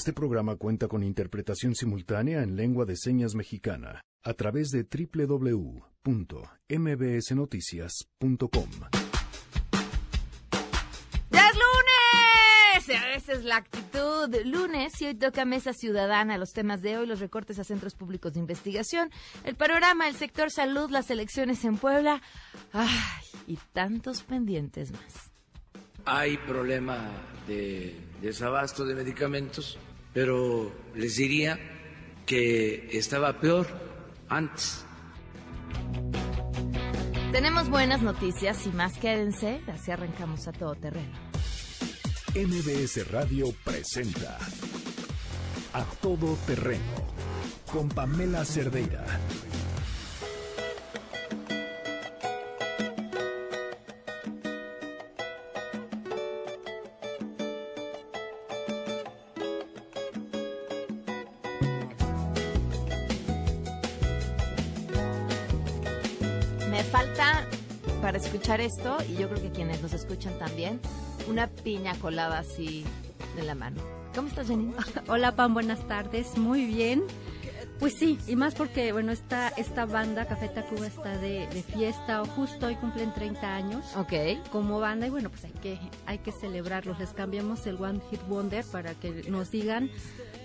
Este programa cuenta con interpretación simultánea en lengua de señas mexicana a través de www.mbsnoticias.com. ¡Ya es lunes! Esa es la actitud. Lunes y hoy toca Mesa Ciudadana, los temas de hoy, los recortes a centros públicos de investigación, el panorama, el sector salud, las elecciones en Puebla. ¡Ay! Y tantos pendientes más. Hay problema de desabasto de medicamentos, pero les diría que estaba peor antes. Tenemos buenas noticias y más quédense, así arrancamos a todo terreno. MBS Radio presenta A Todo Terreno con Pamela Cerdeira. Escuchar esto, y yo creo que quienes nos escuchan también, una piña colada así de la mano. ¿Cómo estás, Jenny? Hola Pam, buenas tardes, muy bien. Pues sí, y más porque, bueno, esta, esta banda Café Tacuba está de, de fiesta, o justo hoy cumplen 30 años Ok. como banda, y bueno, pues hay que, hay que celebrarlos. Les cambiamos el One Hit Wonder para que nos digan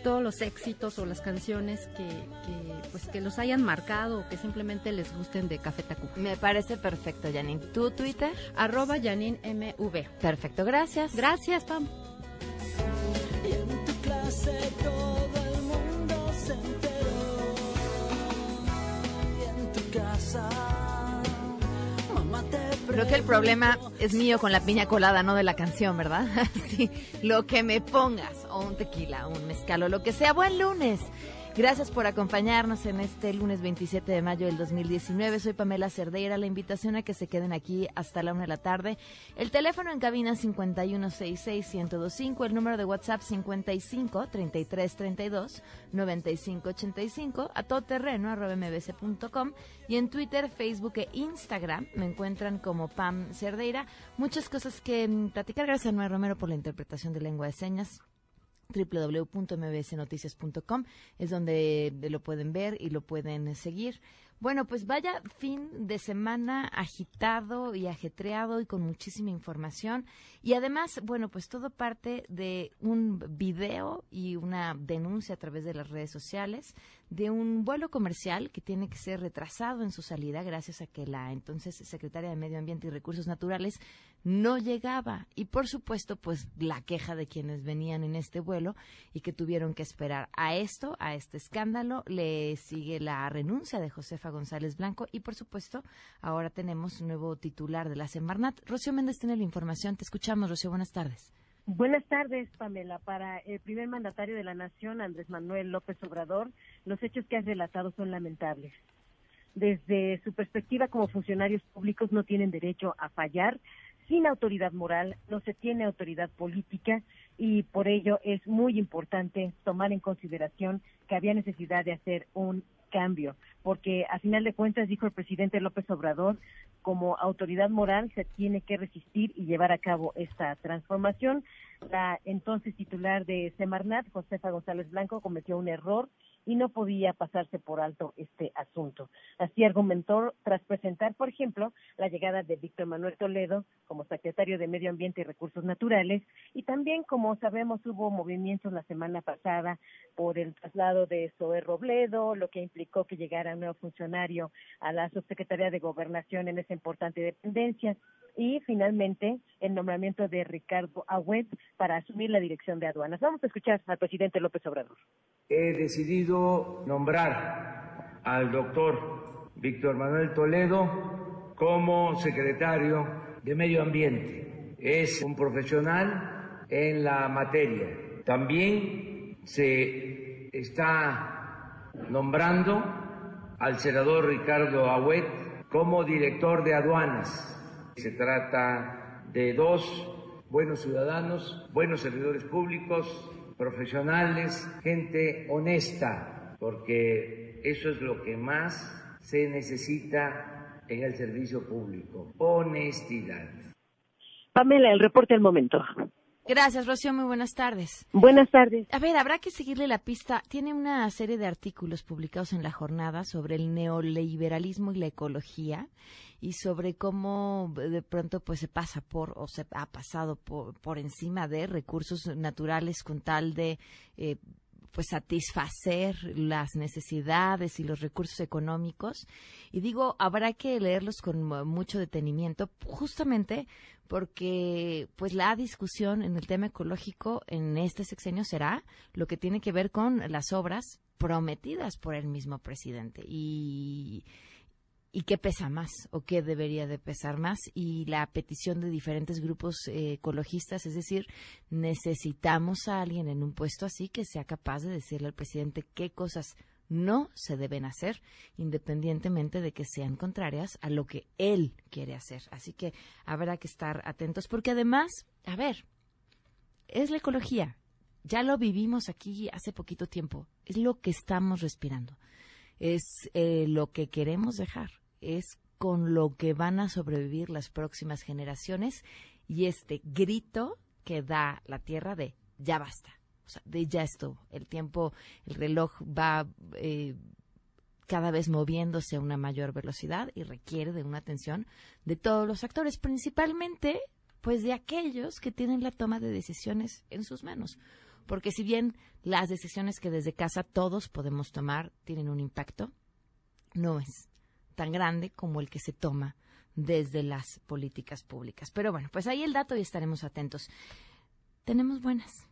todos los éxitos o las canciones que, que, pues, que los hayan marcado o que simplemente les gusten de Café Tacuba. Me parece perfecto, Janine. ¿Tu Twitter? Arroba Janine MV. Perfecto, gracias. Gracias, Pam. Y en tu clase todo el mundo se enteró. Y en tu casa, Creo que el problema es mío con la piña colada, no de la canción, ¿verdad? sí, lo que me pongas, o un tequila, o un mezcal, o lo que sea. Buen lunes. Gracias por acompañarnos en este lunes 27 de mayo del 2019. Soy Pamela Cerdeira. La invitación a que se queden aquí hasta la una de la tarde. El teléfono en cabina 5166-1025. El número de WhatsApp 55 33 32 95 85. A todoterreno arroba mbc.com. Y en Twitter, Facebook e Instagram me encuentran como Pam Cerdeira. Muchas cosas que platicar. Gracias a Noé Romero por la interpretación de lengua de señas www.mbsnoticias.com es donde lo pueden ver y lo pueden seguir. Bueno, pues vaya fin de semana agitado y ajetreado y con muchísima información. Y además, bueno, pues todo parte de un video y una denuncia a través de las redes sociales de un vuelo comercial que tiene que ser retrasado en su salida gracias a que la entonces secretaria de Medio Ambiente y Recursos Naturales no llegaba. Y por supuesto, pues la queja de quienes venían en este vuelo y que tuvieron que esperar a esto, a este escándalo, le sigue la renuncia de Josefa González Blanco y por supuesto, ahora tenemos un nuevo titular de la Semarnat. Rocío Méndez tiene la información. Te escuchamos, Rocío. Buenas tardes. Buenas tardes, Pamela. Para el primer mandatario de la Nación, Andrés Manuel López Obrador, los hechos que has relatado son lamentables. Desde su perspectiva como funcionarios públicos no tienen derecho a fallar. Sin autoridad moral no se tiene autoridad política y por ello es muy importante tomar en consideración que había necesidad de hacer un cambio, porque a final de cuentas, dijo el presidente López Obrador, como autoridad moral se tiene que resistir y llevar a cabo esta transformación. La entonces titular de Semarnat, Josefa González Blanco, cometió un error y no podía pasarse por alto este asunto. Así argumentó tras presentar, por ejemplo, la llegada de Víctor Manuel Toledo como secretario de Medio Ambiente y Recursos Naturales y también, como sabemos, hubo movimientos la semana pasada por el traslado de Zoé Robledo, lo que implicó que llegara un nuevo funcionario a la subsecretaría de Gobernación en esa importante dependencia y finalmente el nombramiento de Ricardo Agüed para asumir la dirección de aduanas. Vamos a escuchar al presidente López Obrador. He decidido nombrar al doctor Víctor Manuel Toledo como secretario de Medio Ambiente. Es un profesional en la materia. También se está nombrando al senador Ricardo Agüed como director de aduanas. Se trata de dos buenos ciudadanos, buenos servidores públicos, profesionales, gente honesta, porque eso es lo que más se necesita en el servicio público, honestidad. Pamela, el reporte al momento. Gracias, Rocío. Muy buenas tardes. Buenas tardes. A ver, habrá que seguirle la pista. Tiene una serie de artículos publicados en la jornada sobre el neoliberalismo y la ecología y sobre cómo de pronto pues se pasa por o se ha pasado por, por encima de recursos naturales con tal de eh, pues satisfacer las necesidades y los recursos económicos. Y digo, habrá que leerlos con mu- mucho detenimiento, justamente porque pues la discusión en el tema ecológico en este sexenio será lo que tiene que ver con las obras prometidas por el mismo presidente y y qué pesa más o qué debería de pesar más y la petición de diferentes grupos eh, ecologistas, es decir, necesitamos a alguien en un puesto así que sea capaz de decirle al presidente qué cosas no se deben hacer, independientemente de que sean contrarias a lo que él quiere hacer. Así que habrá que estar atentos, porque además, a ver, es la ecología. Ya lo vivimos aquí hace poquito tiempo. Es lo que estamos respirando. Es eh, lo que queremos dejar. Es con lo que van a sobrevivir las próximas generaciones y este grito que da la tierra de ya basta. O sea, de ya estuvo. El tiempo, el reloj va eh, cada vez moviéndose a una mayor velocidad y requiere de una atención de todos los actores, principalmente pues de aquellos que tienen la toma de decisiones en sus manos. Porque si bien las decisiones que desde casa todos podemos tomar tienen un impacto, no es tan grande como el que se toma desde las políticas públicas. Pero bueno, pues ahí el dato y estaremos atentos. Tenemos buenas.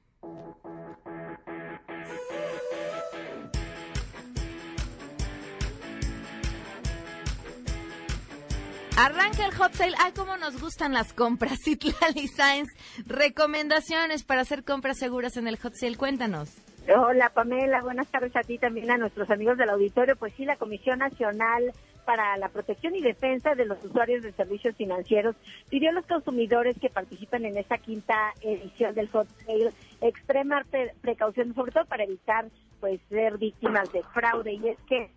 Arranca el hot sale. Ay, cómo nos gustan las compras. Citlali Sainz, recomendaciones para hacer compras seguras en el hot sale. Cuéntanos. Hola Pamela, buenas tardes a ti también a nuestros amigos del auditorio. Pues sí, la Comisión Nacional para la Protección y Defensa de los Usuarios de Servicios Financieros pidió a los consumidores que participan en esta quinta edición del Hot Sale extremar pre- precauciones, sobre todo para evitar pues ser víctimas de fraude. Y es que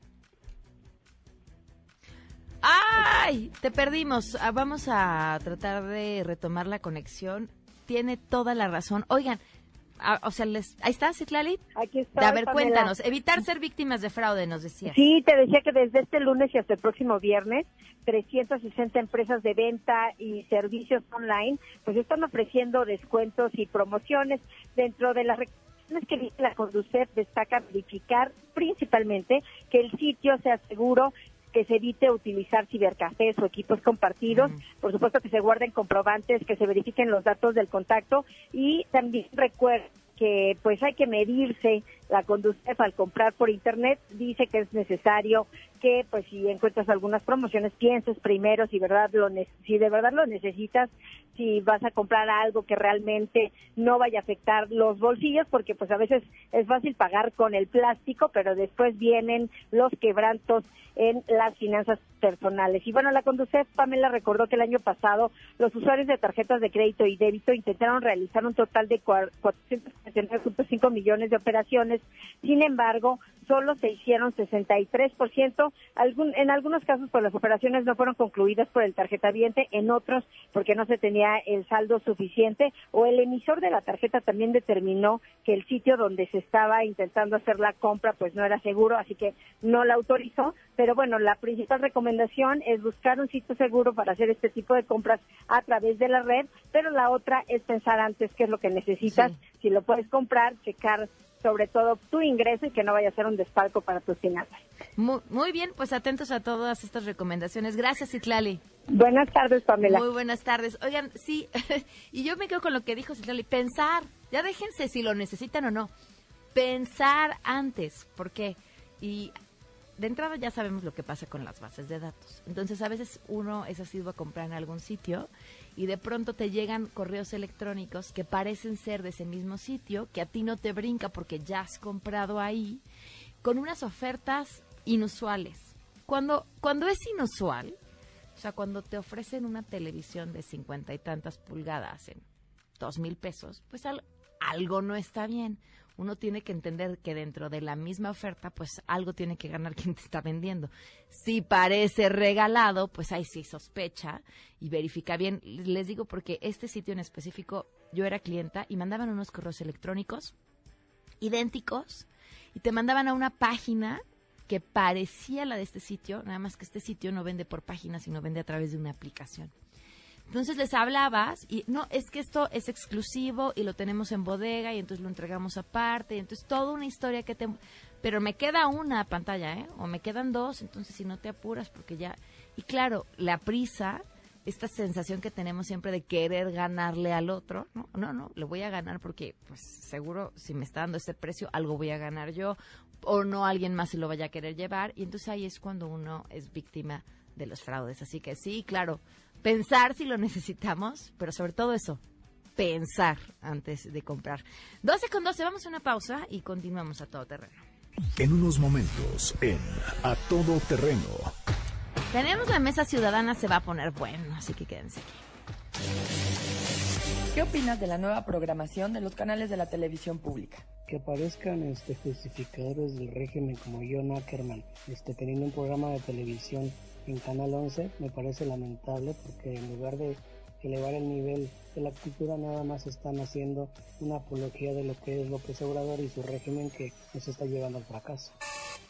¡Ay! Te perdimos. Ah, Vamos a tratar de retomar la conexión. Tiene toda la razón. Oigan, ah, o sea, les... ahí está, Citlali. aquí está. A ver, cuéntanos. Evitar ser víctimas de fraude, nos decías. Sí, te decía que desde este lunes y hasta el próximo viernes, 360 empresas de venta y servicios online, pues están ofreciendo descuentos y promociones dentro de las recomendaciones que dice la Conducef destaca verificar principalmente que el sitio sea seguro que se evite utilizar cibercafés o equipos compartidos, por supuesto que se guarden comprobantes, que se verifiquen los datos del contacto. Y también recuerden que pues hay que medirse la Conducef al comprar por internet dice que es necesario que pues si encuentras algunas promociones pienses primero si verdad lo si de verdad lo necesitas si vas a comprar algo que realmente no vaya a afectar los bolsillos porque pues a veces es fácil pagar con el plástico pero después vienen los quebrantos en las finanzas personales. Y bueno la Conducef Pamela recordó que el año pasado los usuarios de tarjetas de crédito y débito intentaron realizar un total de cua- 449.5 millones de operaciones sin embargo, solo se hicieron 63%. Algún, en algunos casos, pues las operaciones no fueron concluidas por el tarjetaviente, en otros porque no se tenía el saldo suficiente o el emisor de la tarjeta también determinó que el sitio donde se estaba intentando hacer la compra pues no era seguro, así que no la autorizó. Pero bueno, la principal recomendación es buscar un sitio seguro para hacer este tipo de compras a través de la red, pero la otra es pensar antes qué es lo que necesitas, si lo puedes comprar, checar sobre todo tu ingreso y que no vaya a ser un despalco para tus finanzas. Muy, muy bien, pues atentos a todas estas recomendaciones. Gracias, Citlali. Buenas tardes, Pamela. Muy buenas tardes. Oigan, sí, y yo me quedo con lo que dijo Citlali. Pensar, ya déjense si lo necesitan o no. Pensar antes, ¿por qué? Y de entrada ya sabemos lo que pasa con las bases de datos. Entonces, a veces uno es asiduo a comprar en algún sitio y de pronto te llegan correos electrónicos que parecen ser de ese mismo sitio, que a ti no te brinca porque ya has comprado ahí, con unas ofertas inusuales. Cuando, cuando es inusual, o sea, cuando te ofrecen una televisión de cincuenta y tantas pulgadas en dos mil pesos, pues al- algo no está bien. Uno tiene que entender que dentro de la misma oferta, pues algo tiene que ganar quien te está vendiendo. Si parece regalado, pues ahí sí sospecha y verifica bien. Les digo porque este sitio en específico yo era clienta y mandaban unos correos electrónicos idénticos y te mandaban a una página que parecía la de este sitio, nada más que este sitio no vende por página, sino vende a través de una aplicación. Entonces les hablabas y no, es que esto es exclusivo y lo tenemos en bodega y entonces lo entregamos aparte. Y entonces toda una historia que te... Pero me queda una pantalla, ¿eh? O me quedan dos, entonces si no te apuras porque ya... Y claro, la prisa, esta sensación que tenemos siempre de querer ganarle al otro, no, no, no, le voy a ganar porque pues seguro si me está dando ese precio, algo voy a ganar yo o no alguien más se lo vaya a querer llevar. Y entonces ahí es cuando uno es víctima de los fraudes. Así que sí, claro, pensar si lo necesitamos, pero sobre todo eso, pensar antes de comprar. 12 con 12, vamos a una pausa y continuamos a todo terreno. En unos momentos, en A Todo Terreno. Tenemos la mesa ciudadana, se va a poner bueno, así que quédense aquí. ¿Qué opinas de la nueva programación de los canales de la televisión pública? que aparezcan este, justificadores del régimen como John Ackerman este, teniendo un programa de televisión en Canal 11 me parece lamentable porque en lugar de elevar el nivel de la cultura nada más están haciendo una apología de lo que es López Obrador y su régimen que nos está llevando al fracaso.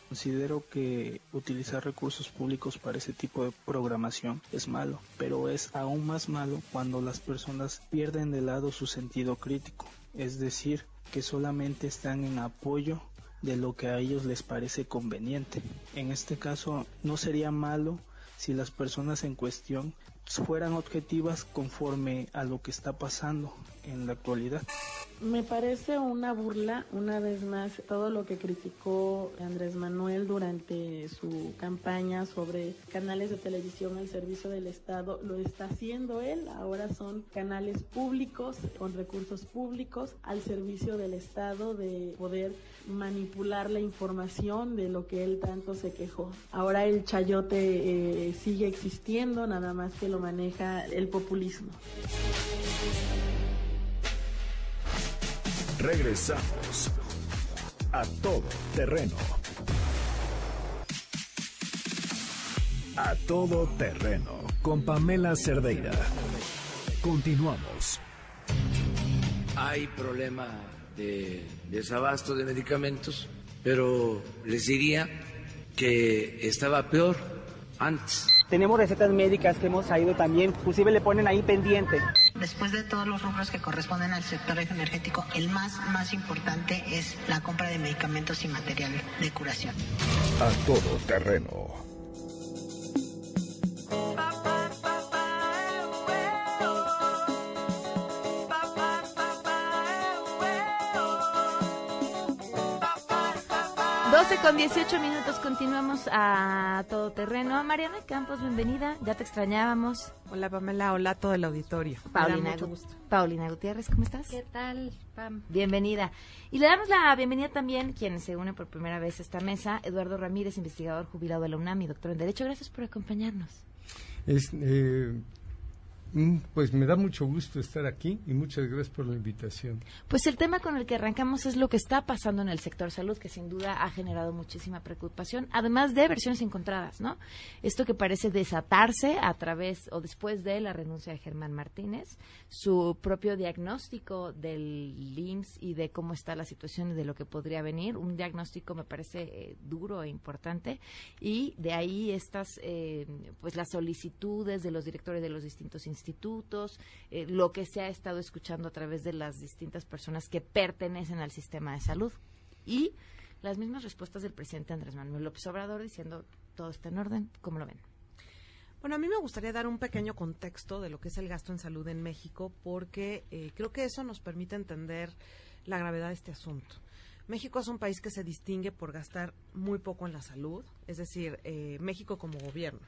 Considero que utilizar recursos públicos para ese tipo de programación es malo, pero es aún más malo cuando las personas pierden de lado su sentido crítico, es decir, que solamente están en apoyo de lo que a ellos les parece conveniente. En este caso, no sería malo si las personas en cuestión fueran objetivas conforme a lo que está pasando en la actualidad. Me parece una burla, una vez más, todo lo que criticó Andrés Manuel durante su campaña sobre canales de televisión al servicio del Estado, lo está haciendo él. Ahora son canales públicos, con recursos públicos, al servicio del Estado de poder manipular la información de lo que él tanto se quejó. Ahora el chayote eh, sigue existiendo, nada más que lo maneja el populismo. Regresamos a todo terreno. A todo terreno con Pamela Cerdeira. Continuamos. Hay problema de desabasto de medicamentos, pero les diría que estaba peor antes. Tenemos recetas médicas que hemos traído también, inclusive le ponen ahí pendiente. Después de todos los rubros que corresponden al sector energético, el más, más importante es la compra de medicamentos y material de curación. A todo terreno. Con 18 minutos continuamos a todo terreno. Mariana Campos, bienvenida. Ya te extrañábamos. Hola Pamela, hola a todo el auditorio. Paulina, Paulina Gutiérrez, ¿cómo estás? ¿Qué tal, Pam? Bienvenida. Y le damos la bienvenida también, quien se une por primera vez a esta mesa, Eduardo Ramírez, investigador jubilado de la UNAM y doctor en Derecho. Gracias por acompañarnos. Es, eh, pues me da mucho gusto estar aquí y muchas gracias por la invitación. Pues el tema con el que arrancamos es lo que está pasando en el sector salud, que sin duda ha generado muchísima preocupación, además de versiones encontradas, ¿no? Esto que parece desatarse a través o después de la renuncia de Germán Martínez, su propio diagnóstico del IMSS y de cómo está la situación y de lo que podría venir, un diagnóstico me parece eh, duro e importante, y de ahí estas, eh, pues las solicitudes de los directores de los distintos institutos institutos, eh, lo que se ha estado escuchando a través de las distintas personas que pertenecen al sistema de salud. Y las mismas respuestas del presidente Andrés Manuel López Obrador diciendo todo está en orden. ¿Cómo lo ven? Bueno, a mí me gustaría dar un pequeño contexto de lo que es el gasto en salud en México, porque eh, creo que eso nos permite entender la gravedad de este asunto. México es un país que se distingue por gastar muy poco en la salud, es decir, eh, México como gobierno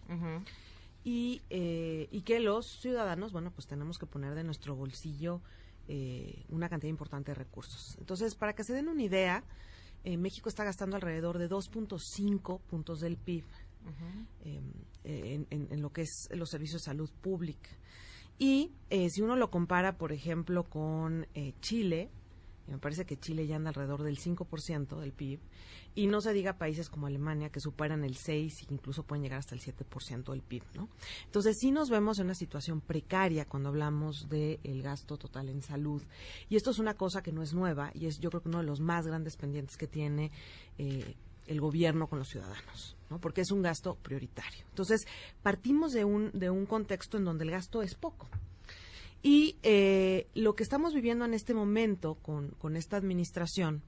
y, eh, y que los ciudadanos, bueno, pues tenemos que poner de nuestro bolsillo eh, una cantidad importante de recursos. Entonces, para que se den una idea, eh, México está gastando alrededor de 2.5 puntos del PIB em, en, lo que es los servicios de salud pública. Y si uno lo compara, por ejemplo, con Chile, y me parece que Chile ya anda alrededor del 5% del PIB, y no se diga países como Alemania que superan el 6 e incluso pueden llegar hasta el 7% del PIB, ¿no? Entonces sí nos vemos en una situación precaria cuando hablamos del gasto total en salud. Y esto es una cosa que no es nueva y es yo creo que uno de los más grandes pendientes que tiene eh, el gobierno con los ciudadanos. ¿no? porque es un gasto prioritario. Entonces, partimos de un, de un contexto en donde el gasto es poco. Y eh, lo que estamos viviendo en este momento con, con esta administración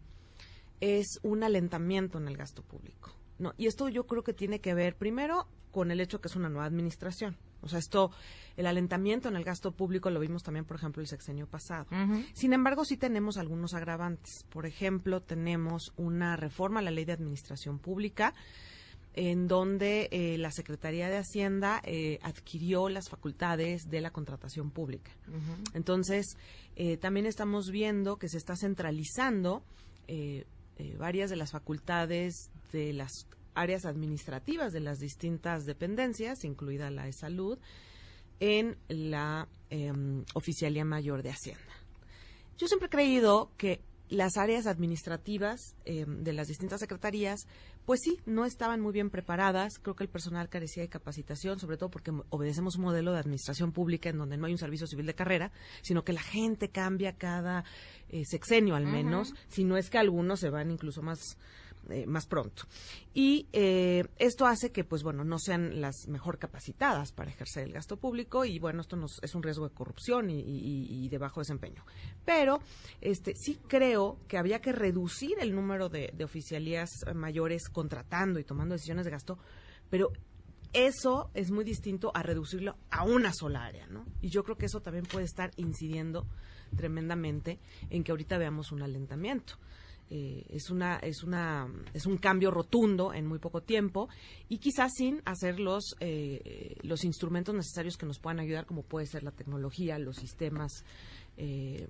es un alentamiento en el gasto público. No, y esto yo creo que tiene que ver primero con el hecho que es una nueva administración. O sea, esto, el alentamiento en el gasto público lo vimos también, por ejemplo, el sexenio pasado. Sin embargo, sí tenemos algunos agravantes. Por ejemplo, tenemos una reforma a la ley de administración pública en donde eh, la Secretaría de Hacienda eh, adquirió las facultades de la contratación pública. Entonces, eh, también estamos viendo que se está centralizando varias de las facultades de las áreas administrativas de las distintas dependencias, incluida la de salud, en la em, Oficialía Mayor de Hacienda. Yo siempre he creído que las áreas administrativas em, de las distintas secretarías, pues sí, no estaban muy bien preparadas. Creo que el personal carecía de capacitación, sobre todo porque obedecemos un modelo de administración pública en donde no hay un servicio civil de carrera, sino que la gente cambia cada eh, sexenio al menos, si no es que algunos se van incluso más eh, más pronto. Y eh, esto hace que, pues bueno, no sean las mejor capacitadas para ejercer el gasto público y bueno, esto nos, es un riesgo de corrupción y, de bajo desempeño. Pero este, sí creo que había que reducir el número de, de oficialías mayores contratando y tomando decisiones de gasto, pero eso es muy distinto a reducirlo a una sola área, ¿no? Y yo creo que eso también puede estar incidiendo tremendamente en que ahorita veamos un alentamiento. Eh, es una es una es un cambio rotundo en muy poco tiempo y quizás sin hacer los eh, los instrumentos necesarios que nos puedan ayudar como puede ser la tecnología los sistemas eh,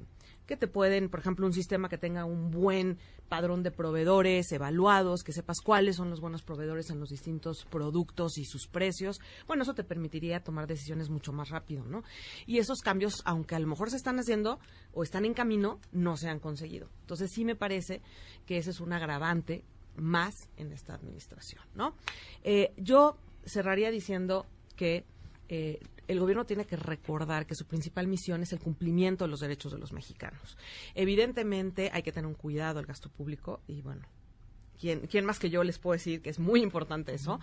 que te pueden, por ejemplo, un sistema que tenga un buen padrón de proveedores evaluados, que sepas cuáles son los buenos proveedores en los distintos productos y sus precios, bueno, eso te permitiría tomar decisiones mucho más rápido, ¿no? Y esos cambios, aunque a lo mejor se están haciendo o están en camino, no se han conseguido. Entonces sí me parece que ese es un agravante más en esta administración, ¿no? Eh, yo cerraría diciendo que eh, el gobierno tiene que recordar que su principal misión es el cumplimiento de los derechos de los mexicanos. Evidentemente hay que tener un cuidado al gasto público y bueno, ¿quién, más que yo les puedo decir que es muy importante eso?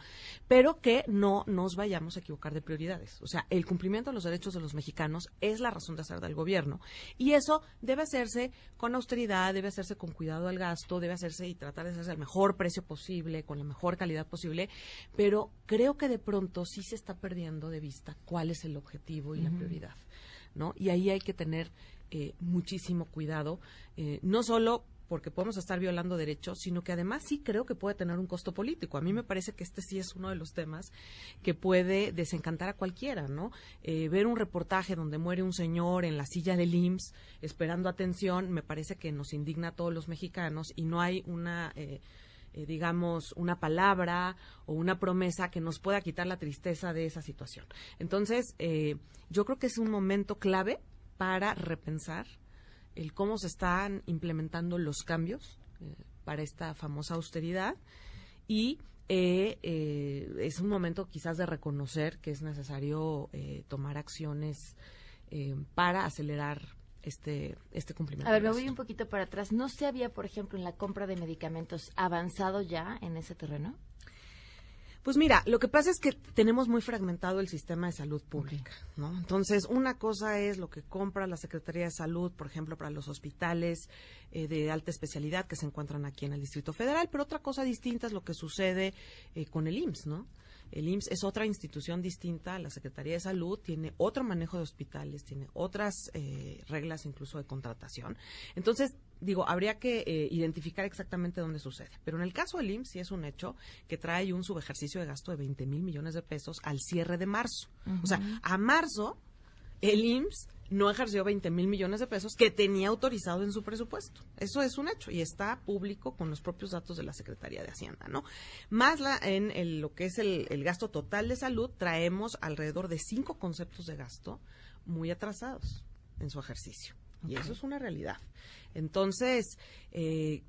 Pero que no nos vayamos a equivocar de prioridades. O sea, el cumplimiento de los derechos de los mexicanos es la razón de hacer del gobierno. Y eso debe hacerse con austeridad, debe hacerse con cuidado al gasto, debe hacerse y tratar de hacerse al mejor precio posible, con la mejor calidad posible. Pero creo que de pronto sí se está perdiendo de vista cuál es el objetivo y la prioridad. ¿no? Y ahí hay que tener eh, muchísimo cuidado, eh, no solo porque podemos estar violando derechos, sino que además sí creo que puede tener un costo político. A mí me parece que este sí es uno de los temas que puede desencantar a cualquiera, ¿no? Eh, ver un reportaje donde muere un señor en la silla del IMSS esperando atención, me parece que nos indigna a todos los mexicanos y no hay una... Eh, eh, digamos, una palabra o una promesa que nos pueda quitar la tristeza de esa situación. Entonces, yo creo que es un momento clave para repensar el cómo se están implementando los cambios eh, para esta famosa austeridad y eh, eh, es un momento quizás de reconocer que es necesario tomar acciones para acelerar este, este cumplimiento. A ver, me voy un poquito para atrás. ¿No se había, por ejemplo, en la compra de medicamentos avanzado ya en ese terreno? Pues mira, lo que pasa es que tenemos muy fragmentado el sistema de salud pública, ¿no? Entonces, una cosa es lo que compra la Secretaría de Salud, por ejemplo, para los hospitales eh, de alta especialidad que se encuentran aquí en el Distrito Federal, pero otra cosa distinta es lo que sucede eh, con el IMSS, ¿no? El IMSS es otra institución distinta la Secretaría de Salud, tiene otro manejo de hospitales, tiene otras eh, reglas incluso de contratación. Entonces, digo, habría que eh, identificar exactamente dónde sucede. Pero en el caso del IMSS sí es un hecho que trae un subejercicio de gasto de 20 mil millones de pesos al cierre de marzo. O sea, a marzo el IMSS no ejerció 20 mil millones de pesos que tenía autorizado en su presupuesto. Eso es un hecho y está público con los propios datos de la Secretaría de Hacienda, ¿no? Más la, en lo que es el, el, gasto total de salud, traemos alrededor de cinco conceptos de gasto muy atrasados en su ejercicio. Y eso es una realidad. Entonces, eh,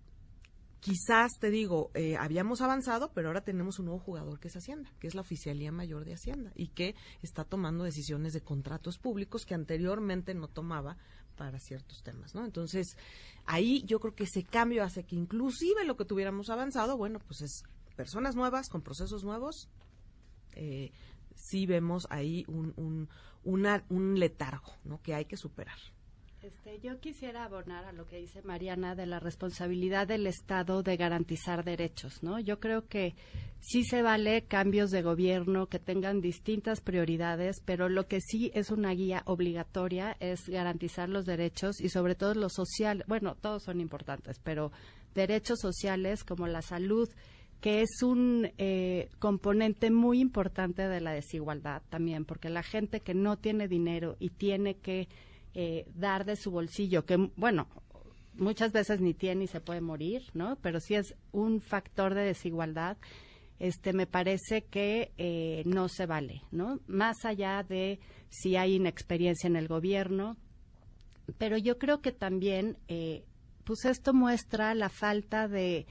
quizás te digo, eh, habíamos avanzado, pero ahora tenemos un nuevo jugador que es Hacienda, que es la Oficialía Mayor de Hacienda y que está tomando decisiones de contratos públicos que anteriormente no tomaba para ciertos temas, ¿no? Entonces, ahí yo creo que ese cambio hace que inclusive lo que tuviéramos avanzado, bueno, pues es personas nuevas con procesos nuevos, eh, sí vemos ahí un, un, una- un letargo, ¿no? Que hay que superar. Este, yo quisiera abonar a lo que dice Mariana de la responsabilidad del Estado de garantizar derechos, ¿no? Yo creo que sí se vale cambios de gobierno que tengan distintas prioridades, pero lo que sí es una guía obligatoria es garantizar los derechos y sobre todo los sociales, bueno, todos son importantes, pero derechos sociales como la salud, que es un eh, componente muy importante de la desigualdad también, porque la gente que no tiene dinero y tiene que eh, dar de su bolsillo, que bueno, muchas veces ni tiene y se puede morir, ¿no? Pero sí es un factor de desigualdad. Este, me parece que eh, no se vale, ¿no? Más allá de si hay inexperiencia en el gobierno, pero yo creo que también, eh, pues esto muestra la falta de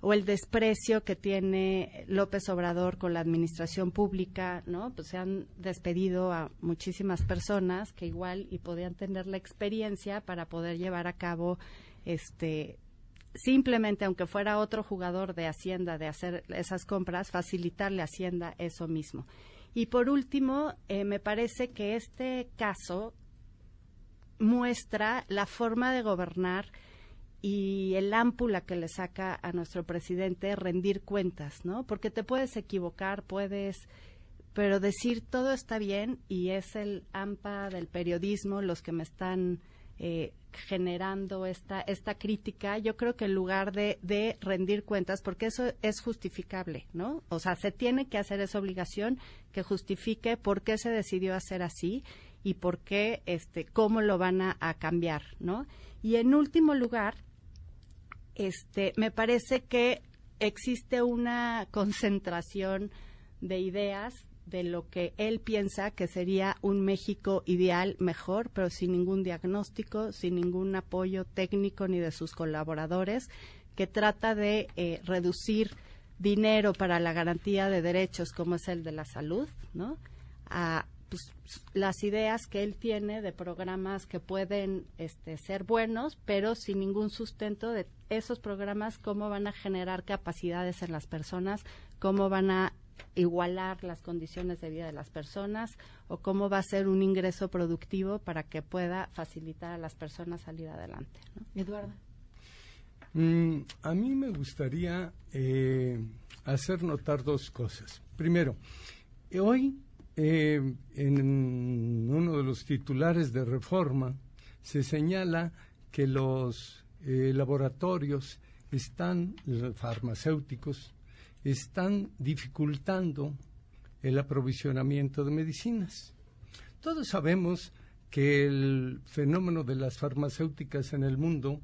o el desprecio que tiene López Obrador con la administración pública, ¿no? Pues se han despedido a muchísimas personas que igual y podían tener la experiencia para poder llevar a cabo este simplemente aunque fuera otro jugador de Hacienda de hacer esas compras, facilitarle a Hacienda eso mismo. Y por último, eh, me parece que este caso muestra la forma de gobernar y el ámpula que le saca a nuestro presidente rendir cuentas, ¿no? Porque te puedes equivocar, puedes, pero decir todo está bien y es el AMPA del periodismo los que me están eh, generando esta, esta crítica, yo creo que en lugar de, de rendir cuentas, porque eso es justificable, ¿no? O sea, se tiene que hacer esa obligación que justifique por qué se decidió hacer así y por qué, este, cómo lo van a, cambiar, ¿no? Y en último lugar, este, me parece que existe una concentración de ideas de lo que él piensa que sería un México ideal mejor, pero sin ningún diagnóstico, sin ningún apoyo técnico ni de sus colaboradores, que trata de eh, reducir dinero para la garantía de derechos como es el de la salud, ¿no? A pues, las ideas que él tiene de programas que pueden este, ser buenos, pero sin ningún sustento de esos programas, cómo van a generar capacidades en las personas, cómo van a igualar las condiciones de vida de las personas o cómo va a ser un ingreso productivo para que pueda facilitar a las personas salir adelante. ¿no? Eduardo. Mm, a mí me gustaría eh, hacer notar dos cosas. Primero, eh, hoy eh, en uno de los titulares de reforma se señala que los eh, laboratorios están, farmacéuticos, están dificultando el aprovisionamiento de medicinas. Todos sabemos que el fenómeno de las farmacéuticas en el mundo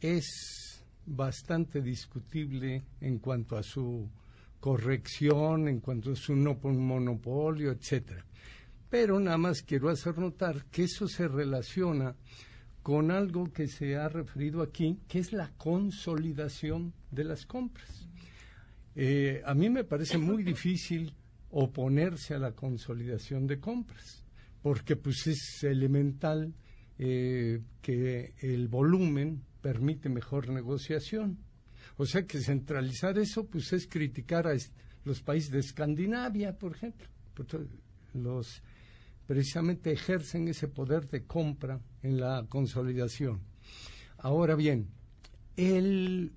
es bastante discutible en cuanto a su corrección, en cuanto a su no monopolio, etcétera. Pero nada más quiero hacer notar que eso se relaciona con algo que se ha referido aquí, que es la consolidación de las compras. Eh, a mí me parece muy difícil oponerse a la consolidación de compras, porque pues es elemental eh, que el volumen permite mejor negociación. O sea que centralizar eso pues es criticar a los países de Escandinavia, por ejemplo. Los precisamente ejercen ese poder de compra en la consolidación. Ahora bien, el,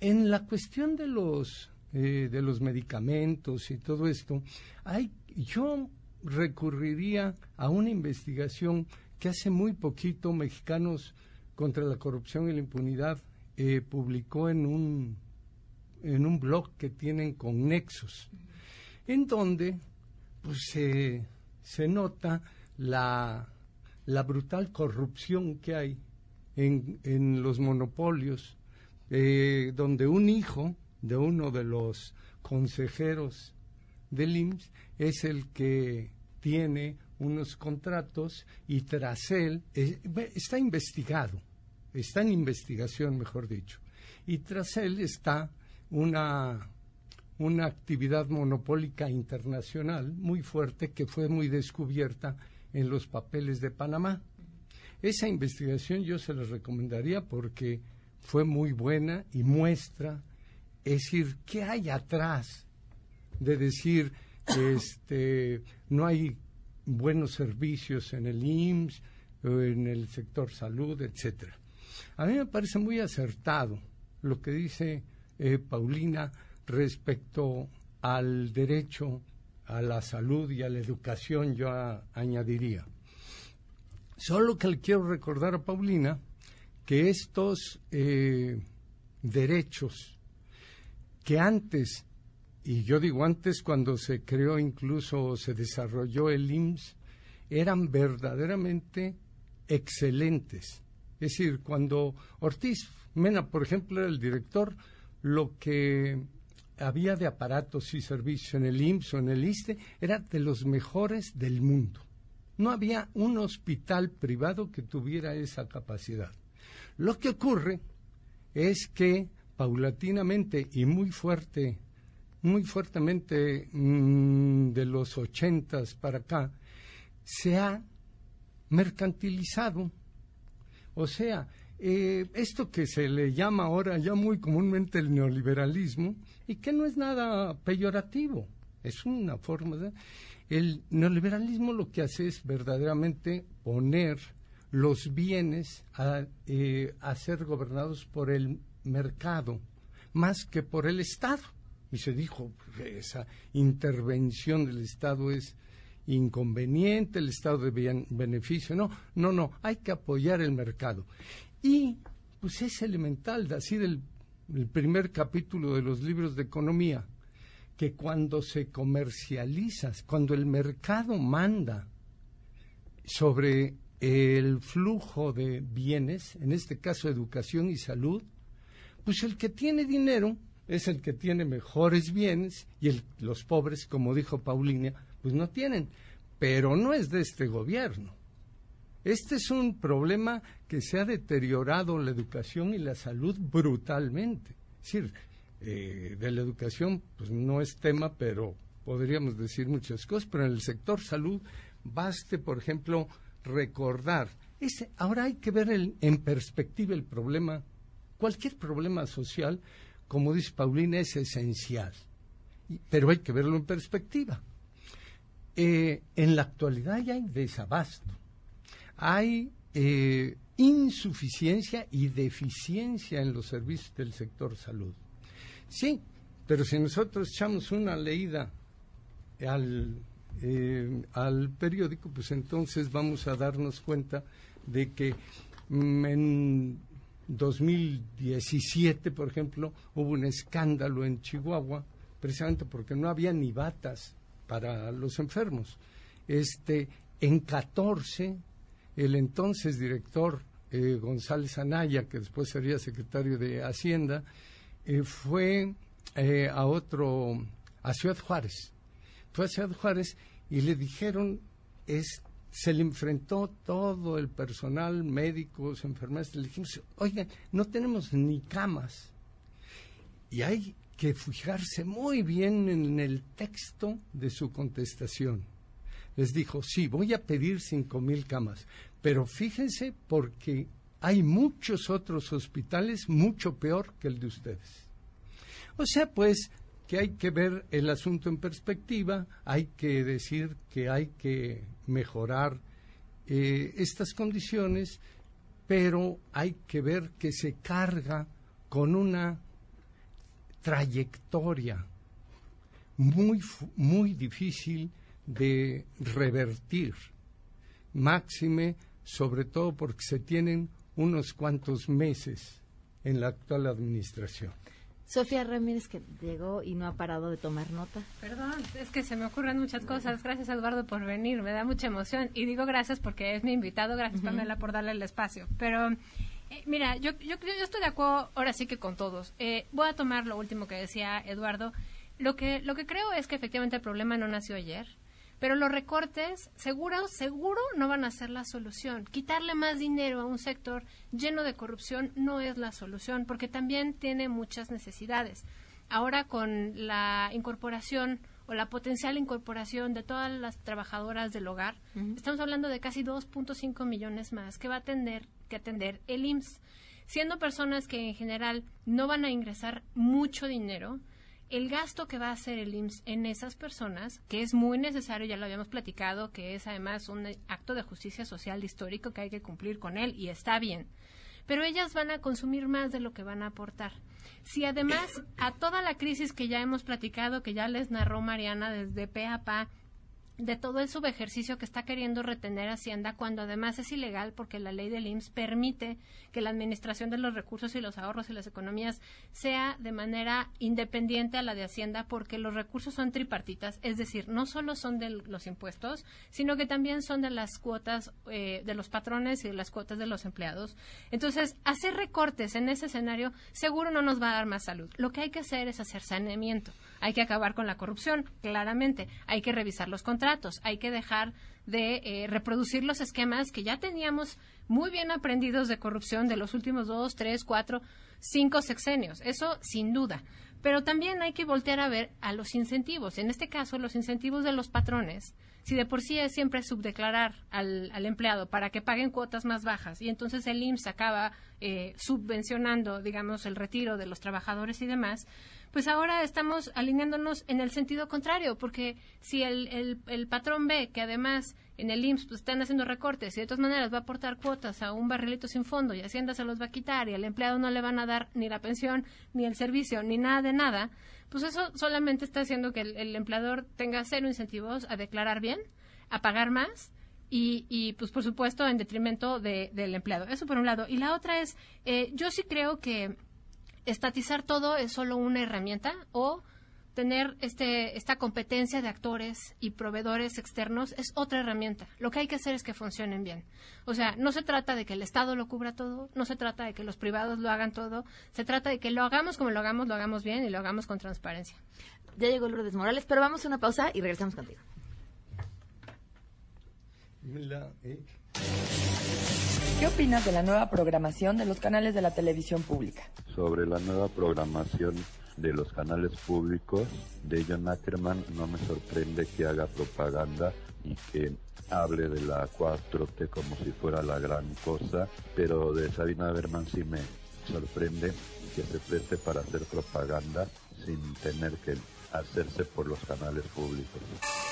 en la cuestión de los eh, de los medicamentos y todo esto, hay, yo recurriría a una investigación que hace muy poquito Mexicanos contra la corrupción y la impunidad eh, publicó en un en un blog que tienen con Nexos, en donde pues se se nota la, la brutal corrupción que hay en, en los monopolios, eh, donde un hijo de uno de los consejeros del IMSS es el que tiene unos contratos y tras él eh, está investigado, está en investigación, mejor dicho, y tras él está una una actividad monopólica internacional muy fuerte que fue muy descubierta en los papeles de Panamá. Esa investigación yo se la recomendaría porque fue muy buena y muestra, es decir, qué hay atrás de decir este no hay buenos servicios en el IMSS en el sector salud, etcétera. A mí me parece muy acertado lo que dice eh, Paulina respecto al derecho a la salud y a la educación, yo añadiría. Solo que le quiero recordar a Paulina que estos eh, derechos que antes, y yo digo antes cuando se creó incluso se desarrolló el IMSS, eran verdaderamente excelentes. Es decir, cuando Ortiz Mena, por ejemplo, era el director, lo que había de aparatos y servicios en el IMSS o en el ISTE era de los mejores del mundo. No había un hospital privado que tuviera esa capacidad. Lo que ocurre es que paulatinamente y muy fuerte, muy fuertemente mm, de los ochentas para acá, se ha mercantilizado. O sea, eh, esto que se le llama ahora ya muy comúnmente el neoliberalismo, y que no es nada peyorativo, es una forma de... El neoliberalismo lo que hace es verdaderamente poner los bienes a, eh, a ser gobernados por el mercado más que por el Estado. Y se dijo, esa intervención del Estado es inconveniente, el Estado de bien- beneficio. No, no, no, hay que apoyar el mercado. Y pues es elemental, así del el primer capítulo de los libros de economía, que cuando se comercializa, cuando el mercado manda sobre el flujo de bienes, en este caso educación y salud, pues el que tiene dinero es el que tiene mejores bienes y los pobres, como dijo Paulina, pues no tienen. Pero no es de este gobierno. Este es un problema que se ha deteriorado la educación y la salud brutalmente. Es decir, eh, de la educación pues no es tema, pero podríamos decir muchas cosas, pero en el sector salud baste, por ejemplo, recordar. Ese, ahora hay que ver el- en perspectiva el problema, cualquier problema social, como dice Paulina, es esencial, pero hay que verlo en perspectiva. Eh, en la actualidad ya hay desabasto hay eh, insuficiencia y deficiencia en los servicios del sector salud. Sí, pero si nosotros echamos una leída al, eh, al periódico, pues entonces vamos a darnos cuenta de que mm, en 2017, por ejemplo, hubo un escándalo en Chihuahua, precisamente porque no había ni batas para los enfermos. Este, en 14 el entonces director eh, González Anaya, que después sería secretario de Hacienda, eh, fue eh, a otro, a Ciudad Juárez. Fue a Ciudad Juárez y le dijeron, se le enfrentó todo el personal, médicos, enfermeras, le dijimos, oigan, no tenemos ni camas. Y hay que fijarse muy bien en el texto de su contestación les dijo, sí, voy a pedir cinco mil camas, pero fíjense porque hay muchos otros hospitales mucho peor que el de ustedes. O sea, pues que hay que ver el asunto en perspectiva, hay que decir que hay que mejorar eh, estas condiciones, pero hay que ver que se carga con una trayectoria muy, muy difícil de revertir, máxime, sobre todo porque se tienen unos cuantos meses en la actual administración. Sofía Ramírez que llegó y no ha parado de tomar nota. Perdón, es que se me ocurren muchas cosas. Gracias, Eduardo, por venir. Me da mucha emoción. Y digo gracias porque es mi invitado. Gracias, Pamela, por darle el espacio. Pero, eh, mira, yo, yo, yo estoy de acuerdo ahora sí que con todos. Eh, voy a tomar lo último que decía Eduardo. Lo que, lo que creo es que efectivamente el problema no nació ayer. Pero los recortes, seguro, seguro no van a ser la solución. Quitarle más dinero a un sector lleno de corrupción no es la solución, porque también tiene muchas necesidades. Ahora con la incorporación o la potencial incorporación de todas las trabajadoras del hogar, estamos hablando de casi 2.5 millones más que va a tener que atender el IMSS. Siendo personas que en general no van a ingresar mucho dinero, el gasto que va a hacer el IMSS en esas personas, que es muy necesario, ya lo habíamos platicado, que es además un acto de justicia social histórico que hay que cumplir con él y está bien, pero ellas van a consumir más de lo que van a aportar. Si además a toda la crisis que ya hemos platicado, que ya les narró Mariana desde pe a pa, de todo el subejercicio que está queriendo retener Hacienda cuando además es ilegal porque la ley del IMSS permite que la administración de los recursos y los ahorros y las economías sea de manera independiente a la de Hacienda porque los recursos son tripartitas, es decir, no solo son de los impuestos, sino que también son de las cuotas eh, de los patrones y de las cuotas de los empleados. Entonces, hacer recortes en ese escenario seguro no nos va a dar más salud. Lo que hay que hacer es hacer saneamiento. Hay que acabar con la corrupción, claramente. Hay que revisar los contratos. Hay que dejar de eh, reproducir los esquemas que ya teníamos muy bien aprendidos de corrupción de los últimos dos, tres, cuatro, cinco sexenios. Eso sin duda. Pero también hay que voltear a ver a los incentivos. En este caso, los incentivos de los patrones. Si de por sí es siempre subdeclarar al, al empleado para que paguen cuotas más bajas y entonces el IMSS acaba eh, subvencionando, digamos, el retiro de los trabajadores y demás, pues ahora estamos alineándonos en el sentido contrario, porque si el, el, patrón ve que además en el IMSS pues, están haciendo recortes y de todas maneras va a aportar cuotas a un barrilito sin fondo y Hacienda se los va a quitar y al empleado no le van a dar ni la pensión, ni el servicio, ni nada de nada, pues eso solamente está haciendo que el, empleador tenga cero incentivos a declarar bien, a pagar más y, y, pues por supuesto en detrimento de, del empleado. Eso por un lado. Y la otra es, eh, yo sí creo que estatizar todo es solo una herramienta o tener este, esta competencia de actores y proveedores externos es otra herramienta. Lo que hay que hacer es que funcionen bien. O sea, no se trata de que el Estado lo cubra todo, no se trata de que los privados lo hagan todo, se trata de que lo hagamos como lo hagamos, lo hagamos bien y lo hagamos con transparencia. Ya llegó Lourdes Morales, pero vamos a una pausa y regresamos contigo. Eh. ¿Qué opinas de la nueva programación de los canales de la televisión pública? Sobre la nueva programación de los canales públicos de John Ackerman no me sorprende que haga propaganda y que hable de la 4T como si fuera la gran cosa, pero de Sabina Berman sí me sorprende que se preste para hacer propaganda sin tener que hacerse por los canales públicos.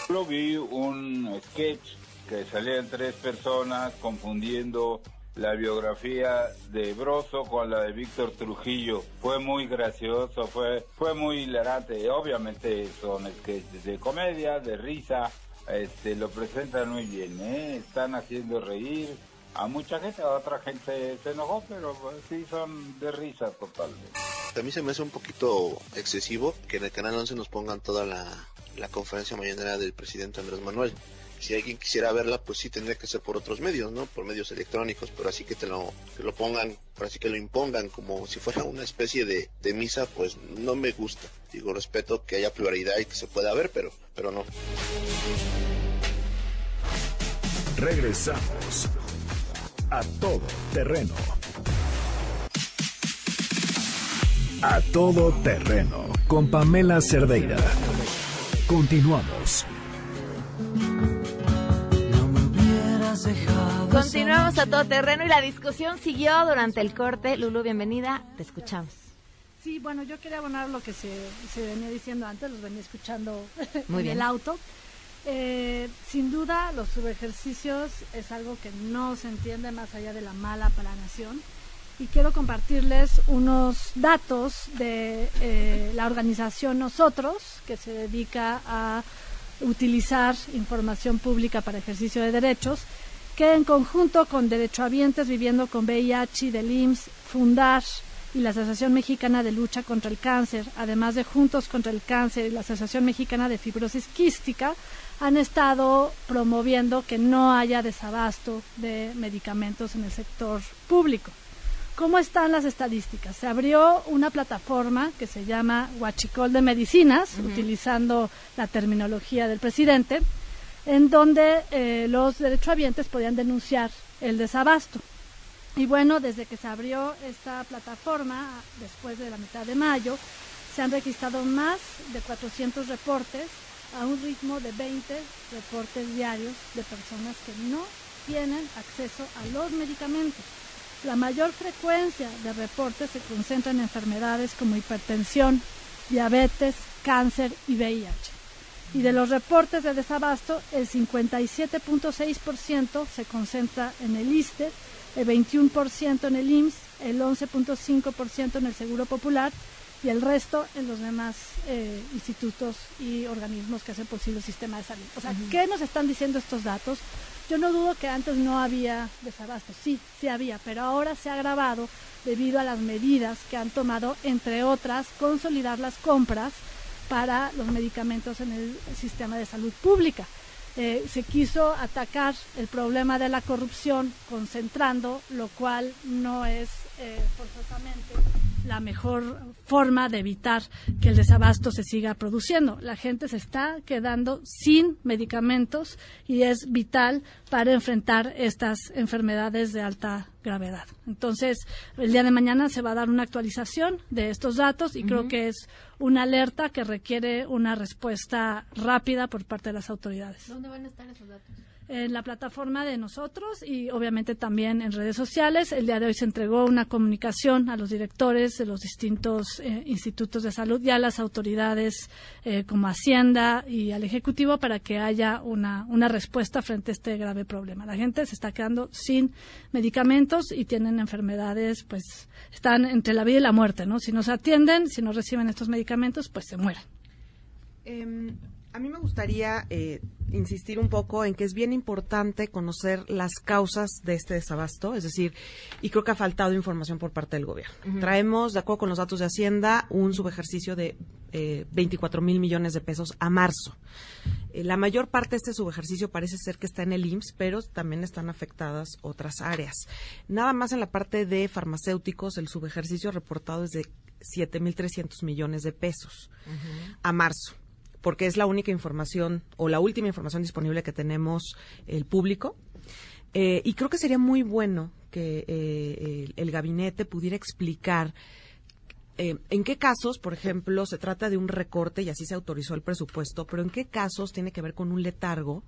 Yo vi un sketch que salían tres personas confundiendo la biografía de Broso con la de Víctor Trujillo. Fue muy gracioso, fue, fue muy hilarante. Obviamente son sketches de comedia, de risa, este, lo presentan muy bien, ¿eh? están haciendo reír a mucha gente, a otra gente se enojó, pero pues, sí son de risa totalmente. A mí se me hace un poquito excesivo que en el Canal 11 nos pongan toda la, la conferencia mañanera del presidente Andrés Manuel si alguien quisiera verla, pues sí tendría que ser por otros medios, ¿no? Por medios electrónicos, pero así que te lo, que lo pongan, por así que lo impongan como si fuera una especie de, de misa, pues no me gusta. Digo, respeto que haya pluralidad y que se pueda ver, pero, pero no. Regresamos a todo terreno. A todo terreno con Pamela Cerdeira. Continuamos. Continuamos a todo terreno y la discusión siguió durante el corte. Lulu, bienvenida, te escuchamos. Sí, bueno, yo quería abonar lo que se, venía diciendo antes, los venía escuchando Muy en bien. el auto. Eh, sin duda, los subejercicios es algo que no se entiende más allá de la mala para la nación. Y quiero compartirles unos datos de eh, la organización Nosotros, que se dedica a utilizar información pública para ejercicio de derechos que en conjunto con derechohabientes viviendo con VIH y del IMSS, Fundar y la Asociación Mexicana de Lucha contra el Cáncer, además de Juntos contra el Cáncer y la Asociación Mexicana de Fibrosis Quística, han estado promoviendo que no haya desabasto de medicamentos en el sector público. ¿Cómo están las estadísticas? Se abrió una plataforma que se llama Huachicol de Medicinas, utilizando la terminología del presidente, en donde eh, los derechohabientes podían denunciar el desabasto. Y bueno, desde que se abrió esta plataforma, después de la mitad de mayo, se han registrado más de 400 reportes a un ritmo de 20 reportes diarios de personas que no tienen acceso a los medicamentos. La mayor frecuencia de reportes se concentra en enfermedades como hipertensión, diabetes, cáncer y VIH. Y de los reportes de desabasto, el 57.6% se concentra en el ISTE, el 21% en el IMSS, el 11.5% en el Seguro Popular y el resto en los demás eh, institutos y organismos que hacen posible el sistema de salud. O sea, ¿qué nos están diciendo estos datos? Yo no dudo que antes no había desabasto, sí, sí había, pero ahora se ha agravado debido a las medidas que han tomado, entre otras, consolidar las compras para los medicamentos en el sistema de salud pública. Eh, se quiso atacar el problema de la corrupción concentrando, lo cual no es eh, forzosamente la mejor forma de evitar que el desabasto se siga produciendo. La gente se está quedando sin medicamentos y es vital para enfrentar estas enfermedades de alta gravedad. Entonces, el día de mañana se va a dar una actualización de estos datos y creo que es una alerta que requiere una respuesta rápida por parte de las autoridades. ¿Dónde van a estar esos datos? En la plataforma de nosotros y obviamente también en redes sociales. El día de hoy se entregó una comunicación a los directores de los distintos eh, institutos de salud y a las autoridades eh, como Hacienda y al Ejecutivo para que haya una, una respuesta frente a este grave problema. La gente se está quedando sin medicamentos y tienen enfermedades, pues están entre la vida y la muerte, ¿no? Si no se atienden, si no reciben estos medicamentos, pues se mueren. Em, a mí me gustaría eh, insistir un poco en que es bien importante conocer las causas de este desabasto, es decir, y creo que ha faltado información por parte del gobierno. Traemos, de acuerdo con los datos de Hacienda, un subejercicio de eh, 24 mil millones de pesos a marzo. Eh, la mayor parte de este subejercicio parece ser que está en el IMSS, pero también están afectadas otras áreas. Nada más en la parte de farmacéuticos, el subejercicio reportado es de 7.300 millones de pesos a marzo porque es la única información o la última información disponible que tenemos el público. Eh, y creo que sería muy bueno que eh, el, gabinete pudiera explicar eh, en qué casos, por ejemplo, se trata de un recorte y así se autorizó el presupuesto, pero en qué casos tiene que ver con un letargo,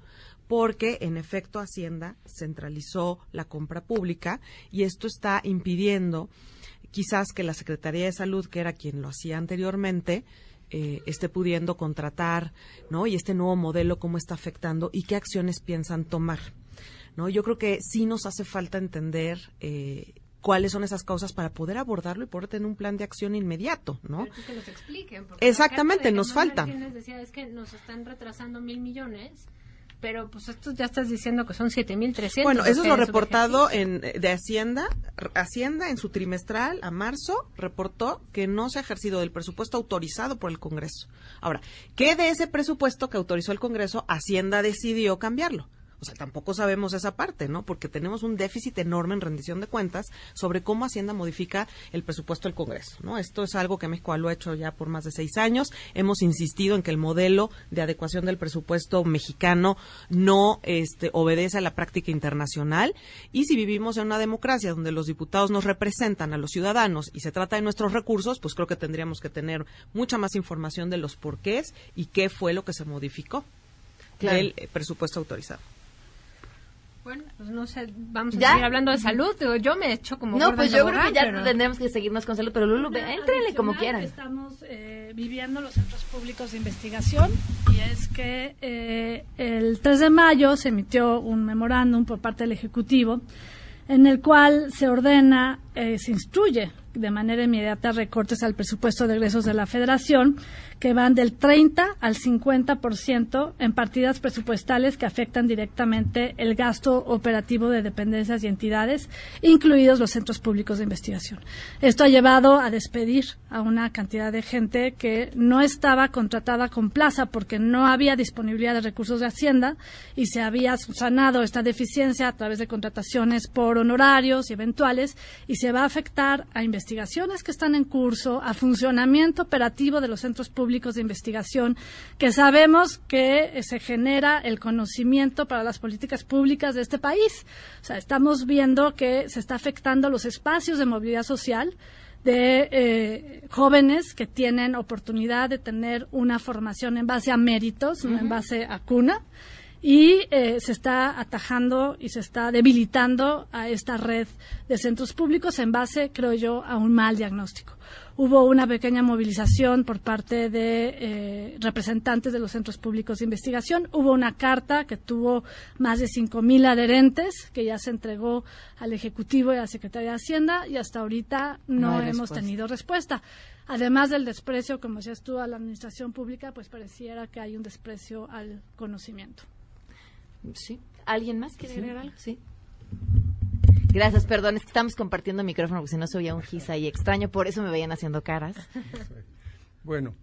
porque en efecto Hacienda centralizó la compra pública y esto está impidiendo quizás que la Secretaría de Salud, que era quien lo hacía anteriormente, eh, esté pudiendo contratar, ¿no? Y este nuevo modelo cómo está afectando y qué acciones piensan tomar, ¿no? Yo creo que sí nos hace falta entender eh, cuáles son esas causas para poder abordarlo y poder tener un plan de acción inmediato, ¿no? que nos expliquen. Exactamente, nos falta. Decía, es que nos están retrasando mil millones pero pues esto ya estás diciendo que son 7.300. Bueno, eso es lo reportado en, de Hacienda. Hacienda en su trimestral a marzo reportó que no se ha ejercido del presupuesto autorizado por el Congreso. Ahora, ¿qué de ese presupuesto que autorizó el Congreso Hacienda decidió cambiarlo? O sea, tampoco sabemos esa parte, ¿no? Porque tenemos un déficit enorme en rendición de cuentas sobre cómo Hacienda modifica el presupuesto del Congreso, ¿no? Esto es algo que México lo ha hecho ya por más de seis años. Hemos insistido en que el modelo de adecuación del presupuesto mexicano no este, obedece a la práctica internacional. Y si vivimos en una democracia donde los diputados nos representan a los ciudadanos y se trata de nuestros recursos, pues creo que tendríamos que tener mucha más información de los porqués y qué fue lo que se modificó del eh, presupuesto autorizado. Bueno, pues no sé, vamos a seguir hablando de salud. Yo me he hecho como. No, pues yo creo que ya tendremos que seguirnos con salud, pero Lulu, entrenle como quieran. Estamos eh, viviendo los centros públicos de investigación y es que eh, el 3 de mayo se emitió un memorándum por parte del Ejecutivo en el cual se ordena, eh, se instruye de manera inmediata recortes al presupuesto de egresos de la Federación que van del 30 al 50% en partidas presupuestales que afectan directamente el gasto operativo de dependencias y entidades, incluidos los centros públicos de investigación. Esto ha llevado a despedir a una cantidad de gente que no estaba contratada con plaza porque no había disponibilidad de recursos de Hacienda y se había sanado esta deficiencia a través de contrataciones por honorarios y eventuales y se va a afectar a investigación investigaciones que están en curso, a funcionamiento operativo de los centros públicos de investigación, que sabemos que eh, se genera el conocimiento para las políticas públicas de este país. O sea, estamos viendo que se está afectando los espacios de movilidad social de eh, jóvenes que tienen oportunidad de tener una formación en base a méritos, no en base a cuna y eh, se está atajando y se está debilitando a esta red de centros públicos en base, creo yo, a un mal diagnóstico. Hubo una pequeña movilización por parte de eh, representantes de los centros públicos de investigación. Hubo una carta que tuvo más de 5.000 adherentes que ya se entregó al Ejecutivo y a la Secretaría de Hacienda y hasta ahorita no, hemos tenido respuesta además del desprecio, como decías tú, a la administración pública, pues pareciera que hay un desprecio al conocimiento. Sí. ¿Alguien más quiere agregar algo? Sí. Gracias, perdón, es que estamos compartiendo micrófono porque si no se oía un gis ahí extraño, por eso me veían haciendo caras. Bueno,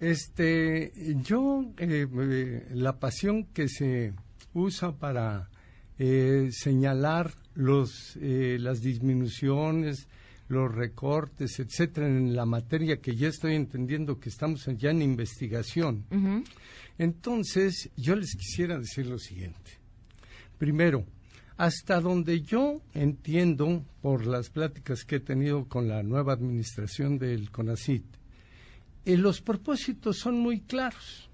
este, yo, eh, eh, la pasión que se usa para eh, señalar los, las disminuciones, los recortes, etcétera, en la materia que ya estoy entendiendo que estamos ya en investigación. Entonces, yo les quisiera decir lo siguiente. Primero, hasta donde yo entiendo por las pláticas que he tenido con la nueva administración del CONACIT, eh, los propósitos son muy claros.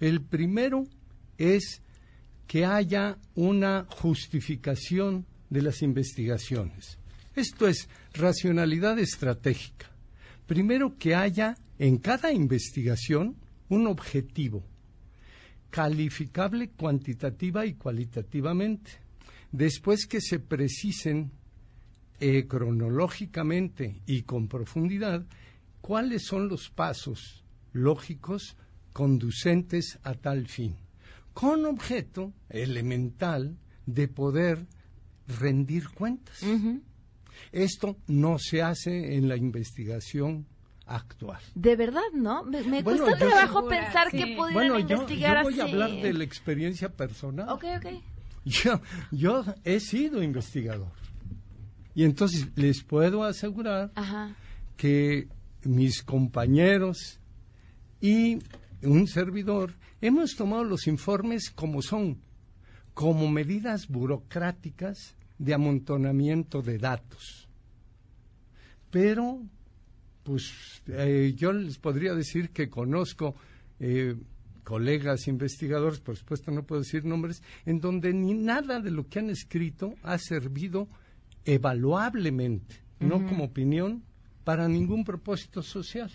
El primero es que haya una justificación de las investigaciones. Esto es racionalidad estratégica. Primero que haya en cada investigación un objetivo calificable cuantitativa y cualitativamente. Después que se precisen eh, cronológicamente y con profundidad cuáles son los pasos lógicos conducentes a tal fin, con objeto elemental de poder rendir cuentas. Esto no se hace en la investigación actual. De verdad, ¿no? Me, cuesta trabajo pensar que podrían investigar yo, yo voy a hablar de la experiencia personal. Ok, ok. Yo, yo he sido investigador. Y entonces les puedo asegurar que mis compañeros y un servidor hemos tomado los informes como son, como medidas burocráticas de amontonamiento de datos. Pero pues eh, yo les podría decir que conozco eh, colegas investigadores, por supuesto no puedo decir nombres, en donde ni nada de lo que han escrito ha servido evaluablemente, no como opinión, para ningún propósito social.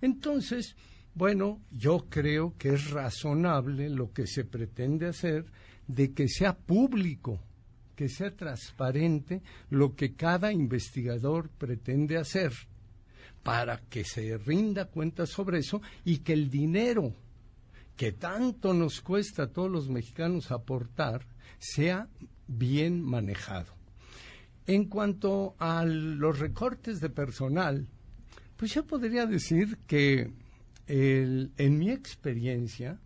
Entonces, bueno, yo creo que es razonable lo que se pretende hacer de que sea público, que sea transparente lo que cada investigador pretende hacer para que se rinda cuenta sobre eso y que el dinero que tanto nos cuesta a todos los mexicanos aportar sea bien manejado. En cuanto a los recortes de personal, pues yo podría decir que en mi experiencia,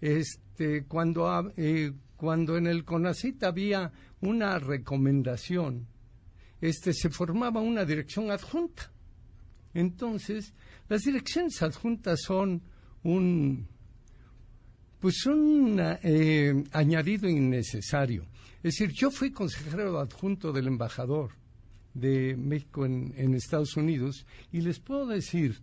este, cuando, eh, cuando en el CONACIT había una recomendación, este, se formaba una dirección adjunta entonces, las direcciones adjuntas son un pues un eh, añadido innecesario. Es decir, yo fui consejero adjunto del embajador de México en, en Estados Unidos y les puedo decir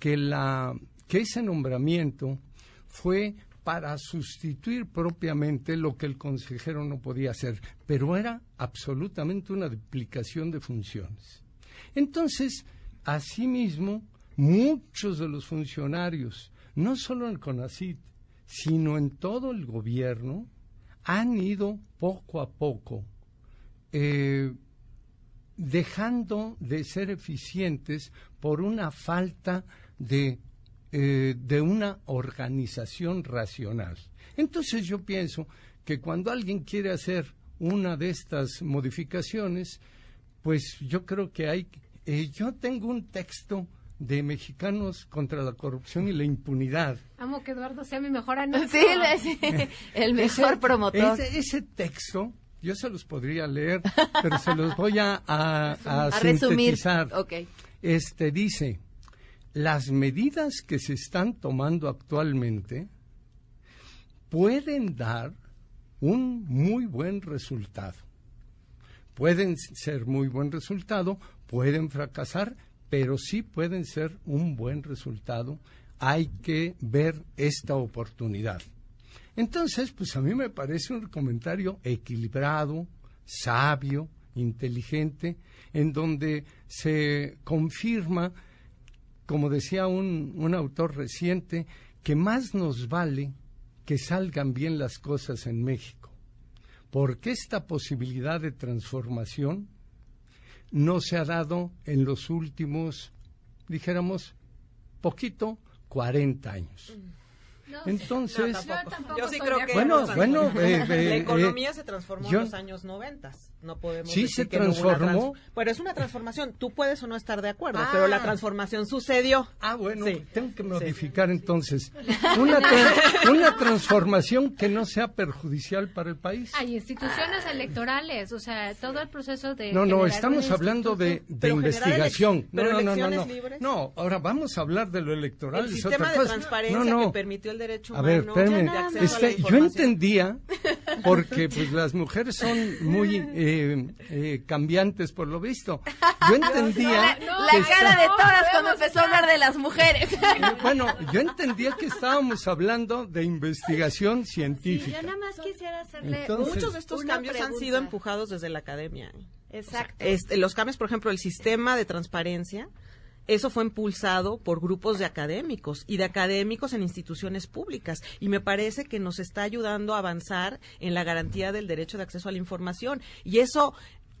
que, la, que ese nombramiento fue para sustituir propiamente lo que el consejero no podía hacer, pero era absolutamente una duplicación de funciones. Entonces, Asimismo, muchos de los funcionarios, no solo en el CONACIT, sino en todo el gobierno, han ido poco a poco eh, dejando de ser eficientes por una falta de, eh, de una organización racional. Entonces yo pienso que cuando alguien quiere hacer una de estas modificaciones, pues yo creo que hay eh, yo tengo un texto de Mexicanos contra la corrupción y la impunidad. Amo que Eduardo sea mi mejor anuncio. Sí, el mejor promotor. Ese, texto Yo se los podría leer, pero se los voy a, a, a A resumir. Este dice, las medidas que se están tomando actualmente pueden dar un muy buen resultado. Pueden ser muy buen resultado, pueden fracasar, pero sí pueden ser un buen resultado. Hay que ver esta oportunidad. Entonces, pues a mí me parece un comentario equilibrado, sabio, inteligente, en donde se confirma, como decía un, un autor reciente, que más nos vale que salgan bien las cosas en México, porque esta posibilidad de transformación no se ha dado en los últimos, dijéramos, poquito, 40 años. Entonces, yo sí creo que bueno, bueno, transformó. eh, eh, la economía eh, se transformó yo- en los años noventas. No podemos Sí, decir se que no hubo transformó. trans- Pero es una transformación. Tú puedes o no estar de acuerdo, Ah. pero la transformación sucedió. Ah, bueno, Sí. tengo que modificar entonces. Una, tra- una transformación que no sea perjudicial para el país. Hay instituciones electorales, o sea, todo el proceso de... No, no, estamos hablando de, de investigación. no, no, no, no, no. libres. No, ahora vamos a hablar de lo electoral. El es sistema otra de cosa. transparencia no, no. que permitió el derecho A ver, humano espérame. de acceso a la Este, yo entendía, porque pues las mujeres son muy eh, eh, cambiantes por lo visto. Yo entendía... La que cara de todas cuando empezó a hablar de las mujeres. Eh, Bueno, yo entendía que estábamos hablando de investigación científica. Yo nada más quisiera hacerle Entonces- Muchos de estos cambios han sido empujados desde la academia. Exacto. Este, los cambios, por ejemplo, el sistema de transparencia, eso fue impulsado por grupos de académicos y de académicos en instituciones públicas. Y me parece que nos está ayudando a avanzar en la garantía del derecho de acceso a la información. Y eso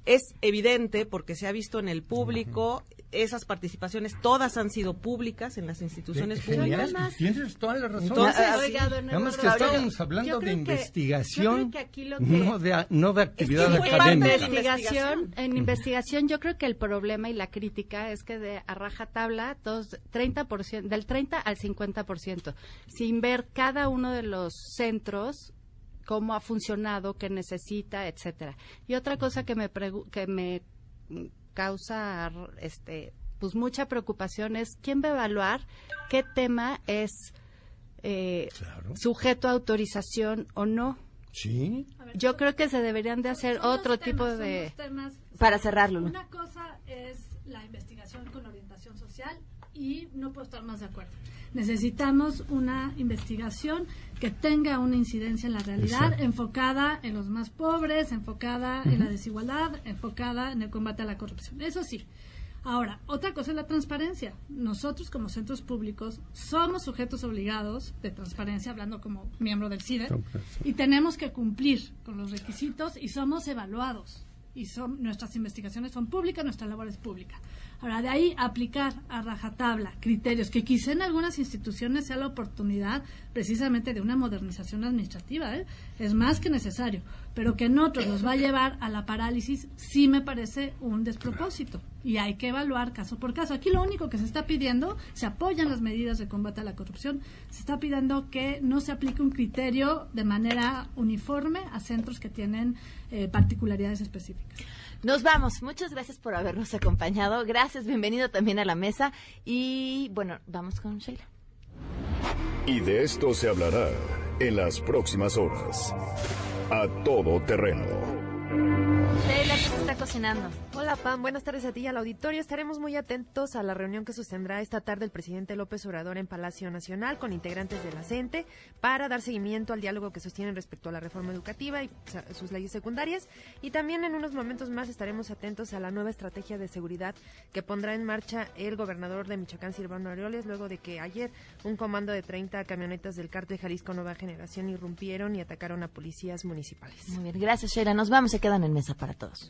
es evidente porque se ha visto en el público, esas participaciones todas han sido públicas en las instituciones Genial, públicas. Tienes toda la razón. Entonces, Ah, Oiga, don Nada más que estábamos hablando de que- investigación, que que- no, de, no de actividad fue académica. de investigación, en investigación yo creo que el problema y la crítica es que de a rajatabla dos, 30%, del 30 al 50%, sin ver cada uno de los centros cómo ha funcionado, qué necesita, etcétera. Y otra cosa que me pregu- que me causa este pues mucha preocupación es quién va a evaluar qué tema es eh, sujeto a autorización o no. Sí. Yo creo que se deberían de hacer otro temas, tipo de... temas. Para cerrarlo. Una cosa es la investigación con orientación social y no puedo estar más de acuerdo. Necesitamos una investigación que tenga una incidencia en la realidad, Exacto. enfocada en los más pobres, enfocada en la desigualdad, enfocada en el combate a la corrupción. Eso sí. Ahora, otra cosa es la transparencia. Nosotros como centros públicos somos sujetos obligados de transparencia, hablando como miembro del CIDE, y tenemos que cumplir con los requisitos y somos evaluados. Y son, nuestras investigaciones son públicas, nuestra labor es pública. Ahora, de ahí aplicar a rajatabla criterios que quizá en algunas instituciones sea la oportunidad precisamente de una modernización administrativa, ¿eh? es más que necesario, pero que en otros nos va a llevar a la parálisis, sí me parece un despropósito. Y hay que evaluar caso por caso. Aquí lo único que se está pidiendo, se apoyan las medidas de combate a la corrupción, se está pidiendo que no se aplique un criterio de manera uniforme a centros que tienen eh, particularidades específicas. Nos vamos. Muchas gracias por habernos acompañado. Gracias, bienvenido también a la mesa. Y bueno, vamos con Sheila. Y de esto se hablará en las próximas horas. A todo terreno. Sheila, ¿qué se está cocinando? Hola Pam, buenas tardes a ti y al auditorio. Estaremos muy atentos a la reunión que sostendrá esta tarde el presidente López Obrador en Palacio Nacional con integrantes de la CENTE para dar seguimiento al diálogo que sostienen respecto a la reforma educativa y sus leyes secundarias. Y también en unos momentos más estaremos atentos a la nueva estrategia de seguridad que pondrá en marcha el gobernador de Michoacán, Silvano Aureoles, luego de que ayer un comando de 30 camionetas del cártel Jalisco Nueva Generación irrumpieron y atacaron a policías municipales. Muy bien, gracias Sheila. Nos vamos, se quedan en mesa para todos.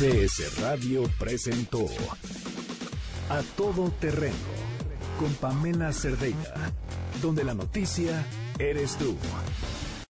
MBS Radio presentó A Todo Terreno con Pamela Cerdeira, donde la noticia eres tú.